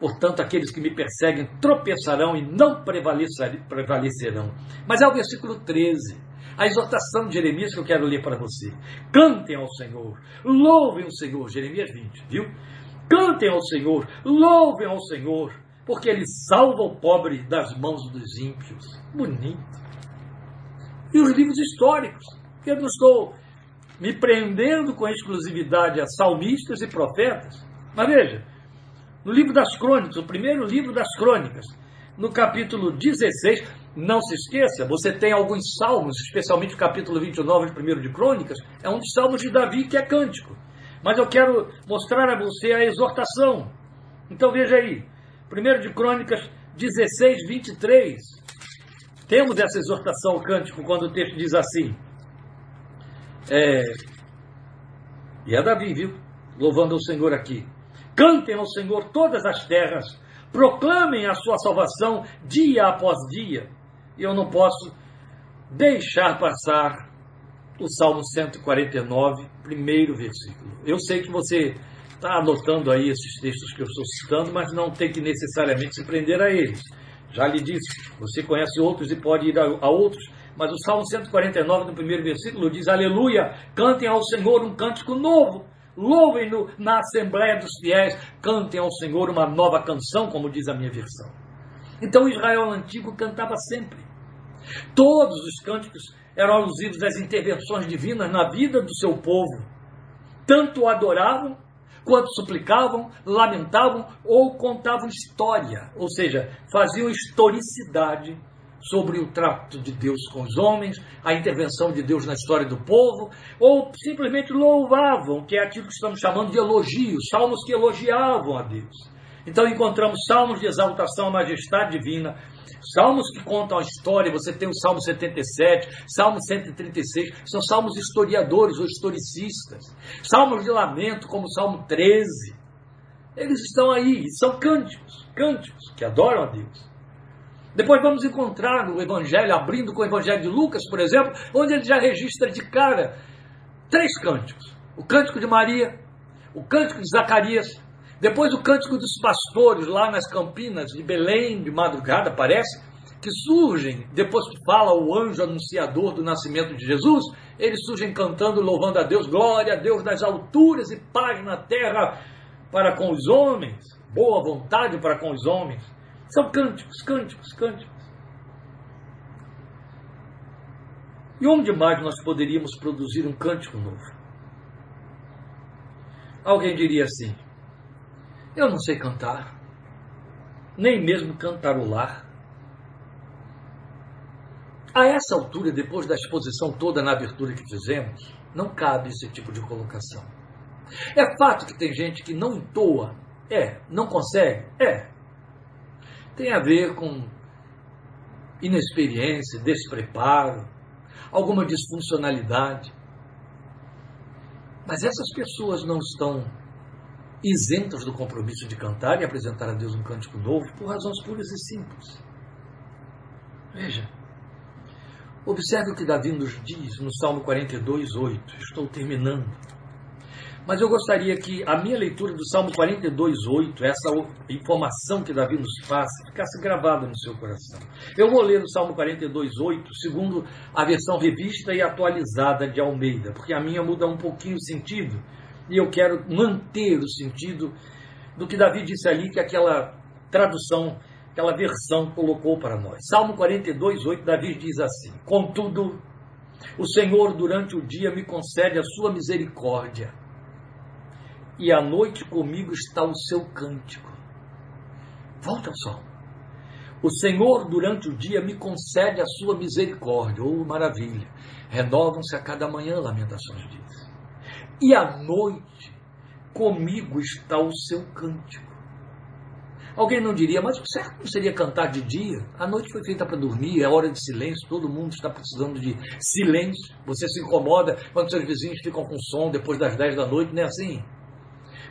Portanto, aqueles que me perseguem tropeçarão e não prevalecerão. Mas é o versículo 13 a exortação de Jeremias que eu quero ler para você. Cantem ao Senhor, louvem o Senhor, Jeremias 20, viu? Cantem ao Senhor, louvem ao Senhor, porque Ele salva o pobre das mãos dos ímpios. Bonito. E os livros históricos, eu não estou me prendendo com exclusividade a salmistas e profetas. Mas veja, no livro das crônicas, o primeiro livro das crônicas, no capítulo 16. Não se esqueça, você tem alguns salmos, especialmente o capítulo 29 de 1 de Crônicas, é um dos salmos de Davi que é cântico. Mas eu quero mostrar a você a exortação. Então veja aí, 1 de Crônicas 16, 23. Temos essa exortação ao cântico quando o texto diz assim. É, e é Davi, viu? Louvando o Senhor aqui. Cantem ao Senhor todas as terras, proclamem a sua salvação dia após dia. E eu não posso deixar passar o Salmo 149, primeiro versículo. Eu sei que você está anotando aí esses textos que eu estou citando, mas não tem que necessariamente se prender a eles. Já lhe disse, você conhece outros e pode ir a, a outros, mas o Salmo 149, no primeiro versículo, diz: Aleluia, cantem ao Senhor um cântico novo, louvem-no na Assembleia dos Fiéis, cantem ao Senhor uma nova canção, como diz a minha versão. Então Israel antigo cantava sempre. Todos os cânticos eram alusivos às intervenções divinas na vida do seu povo. Tanto o adoravam quanto suplicavam, lamentavam ou contavam história, ou seja, faziam historicidade sobre o trato de Deus com os homens, a intervenção de Deus na história do povo, ou simplesmente louvavam, que é aquilo que estamos chamando de elogios, salmos que elogiavam a Deus. Então encontramos salmos de exaltação à majestade divina, salmos que contam a história, você tem o Salmo 77, Salmo 136, são salmos historiadores ou historicistas, salmos de lamento, como o Salmo 13. Eles estão aí, são cânticos, cânticos que adoram a Deus. Depois vamos encontrar no Evangelho, abrindo com o Evangelho de Lucas, por exemplo, onde ele já registra de cara três cânticos: o cântico de Maria, o cântico de Zacarias depois o cântico dos pastores lá nas campinas de Belém, de madrugada, parece, que surgem, depois que fala o anjo anunciador do nascimento de Jesus, eles surgem cantando, louvando a Deus, glória a Deus nas alturas e paz na terra para com os homens, boa vontade para com os homens. São cânticos, cânticos, cânticos. E onde mais nós poderíamos produzir um cântico novo? Alguém diria assim: eu não sei cantar, nem mesmo cantarolar. A essa altura, depois da exposição toda na abertura que fizemos, não cabe esse tipo de colocação. É fato que tem gente que não entoa, é, não consegue, é. Tem a ver com inexperiência, despreparo, alguma disfuncionalidade. Mas essas pessoas não estão isentas do compromisso de cantar e apresentar a Deus um cântico novo por razões puras e simples. Veja, observe o que Davi nos diz no Salmo 42, 8. Estou terminando. Mas eu gostaria que a minha leitura do Salmo 42, 8, essa informação que Davi nos faz, ficasse gravada no seu coração. Eu vou ler o Salmo 42, 8, segundo a versão revista e atualizada de Almeida, porque a minha muda um pouquinho o sentido e eu quero manter o sentido do que Davi disse ali, que aquela tradução, aquela versão colocou para nós. Salmo 42, 8, Davi diz assim: Contudo, o Senhor durante o dia me concede a sua misericórdia, e à noite comigo está o seu cântico. Volta ao salmo. O Senhor durante o dia me concede a sua misericórdia. Oh, maravilha! Renovam-se a cada manhã, lamentações diz e à noite comigo está o seu cântico. Alguém não diria, mas o certo não seria cantar de dia? A noite foi feita para dormir, é hora de silêncio, todo mundo está precisando de silêncio. Você se incomoda quando seus vizinhos ficam com som depois das 10 da noite, não é assim?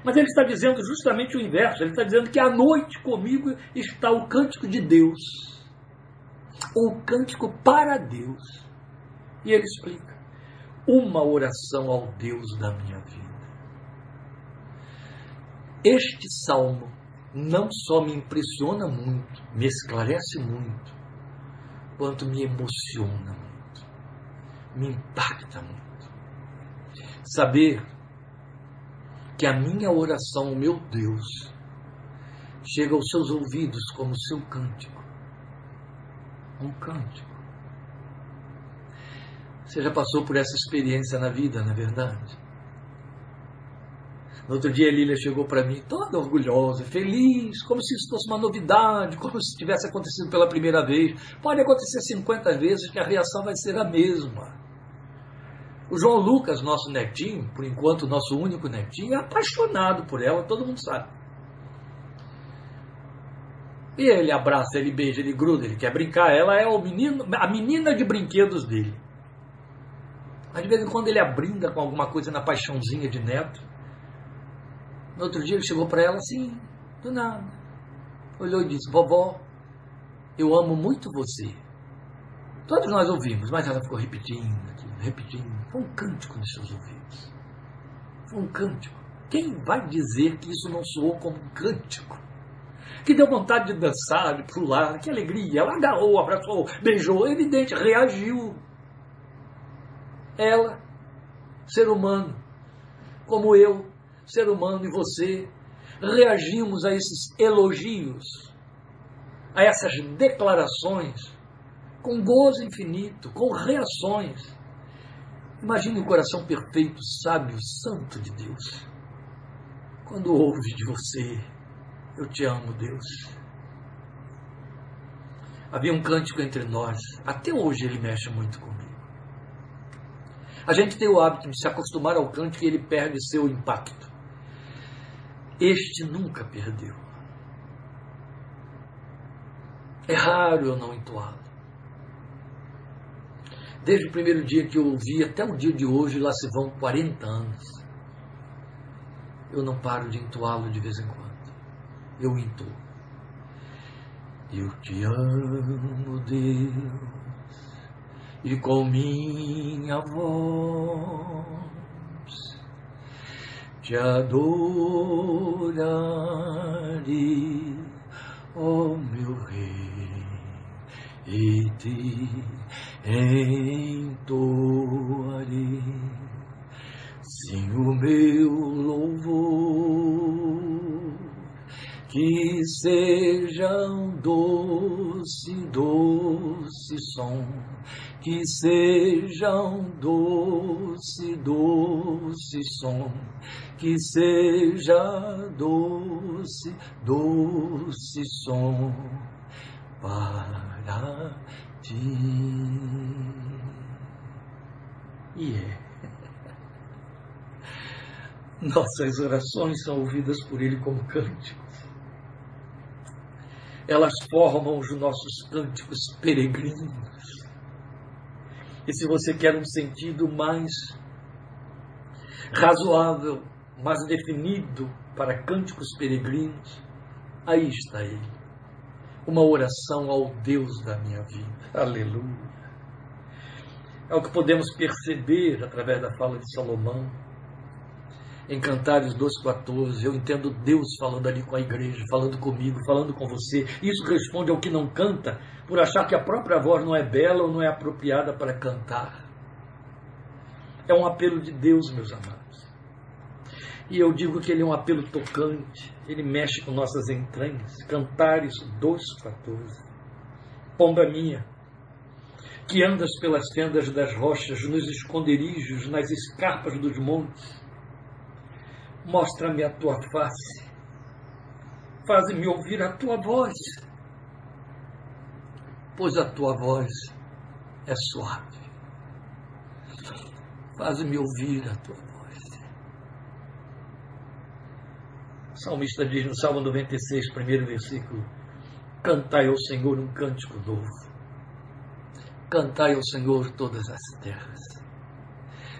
Mas ele está dizendo justamente o inverso, ele está dizendo que à noite comigo está o cântico de Deus, o cântico para Deus. E ele explica uma oração ao Deus da minha vida. Este salmo não só me impressiona muito, me esclarece muito, quanto me emociona muito, me impacta muito. Saber que a minha oração, o meu Deus, chega aos seus ouvidos como seu cântico. Um cântico. Você já passou por essa experiência na vida, na é verdade? No outro dia a Lília chegou para mim toda orgulhosa, feliz, como se isso fosse uma novidade, como se tivesse acontecido pela primeira vez. Pode acontecer 50 vezes que a reação vai ser a mesma. O João Lucas, nosso netinho, por enquanto nosso único netinho, é apaixonado por ela, todo mundo sabe. E ele abraça, ele beija, ele gruda, ele quer brincar. Ela é o menino, a menina de brinquedos dele. Mas de vez em quando ele abrinda com alguma coisa na paixãozinha de neto. No outro dia ele chegou para ela assim, do nada. Olhou e disse: Vovó, eu amo muito você. Todos nós ouvimos, mas ela ficou repetindo, repetindo. Foi um cântico nos seus ouvidos. Foi um cântico. Quem vai dizer que isso não soou como um cântico? Que deu vontade de dançar, de pular, que alegria. Ela agarrou, abraçou, beijou, evidente, reagiu. Ela, ser humano, como eu, ser humano e você, reagimos a esses elogios, a essas declarações, com gozo infinito, com reações. Imagine o coração perfeito, sábio, santo de Deus. Quando ouve de você, eu te amo, Deus. Havia um cântico entre nós, até hoje ele mexe muito comigo. A gente tem o hábito de se acostumar ao cântico e ele perde seu impacto. Este nunca perdeu. É raro eu não entoá-lo. Desde o primeiro dia que eu ouvi até o dia de hoje, lá se vão 40 anos. Eu não paro de entoá-lo de vez em quando. Eu entoo. Eu te amo, Deus, e com minha voz te adorarei, ó oh meu rei, e te entoarei, sim o meu louvor, que seja um doce, doce som que seja um doce, doce som, que seja doce, doce som para ti. E é. Nossas orações são ouvidas por Ele como cânticos. Elas formam os nossos cânticos peregrinos e se você quer um sentido mais razoável, mais definido para cânticos peregrinos, aí está ele. Uma oração ao Deus da minha vida. Aleluia. É o que podemos perceber através da fala de Salomão em Cantares 2,14. Eu entendo Deus falando ali com a igreja, falando comigo, falando com você. Isso responde ao que não canta, por achar que a própria voz não é bela ou não é apropriada para cantar. É um apelo de Deus, meus amados. E eu digo que ele é um apelo tocante, ele mexe com nossas entranhas. Cantares 2,14. Pomba minha, que andas pelas tendas das rochas, nos esconderijos, nas escarpas dos montes, Mostra-me a tua face. Faz-me ouvir a tua voz. Pois a tua voz é suave. Faz-me ouvir a tua voz. O salmista diz no Salmo 96, primeiro versículo: Cantai ao Senhor um cântico novo. Cantai ao Senhor todas as terras.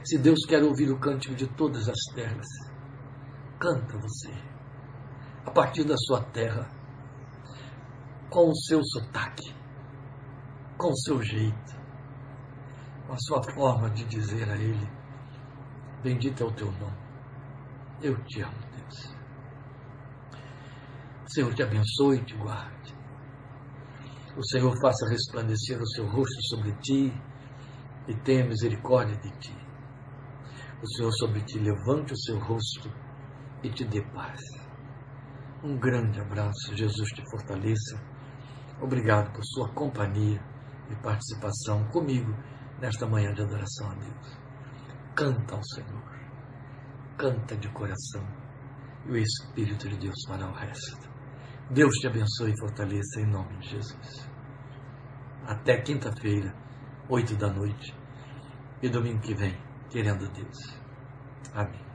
Se Deus quer ouvir o cântico de todas as terras, canta você, a partir da sua terra, com o seu sotaque, com o seu jeito, com a sua forma de dizer a Ele: Bendito é o teu nome, eu te amo, Deus. O Senhor te abençoe e te guarde. O Senhor faça resplandecer o seu rosto sobre ti e tenha misericórdia de ti. O Senhor sobre ti levante o seu rosto e te dê paz. Um grande abraço, Jesus te fortaleça. Obrigado por sua companhia e participação comigo nesta manhã de adoração a Deus. Canta ao Senhor, canta de coração, e o Espírito de Deus fará o resto. Deus te abençoe e fortaleça em nome de Jesus. Até quinta-feira, oito da noite e domingo que vem, querendo Deus. Amém.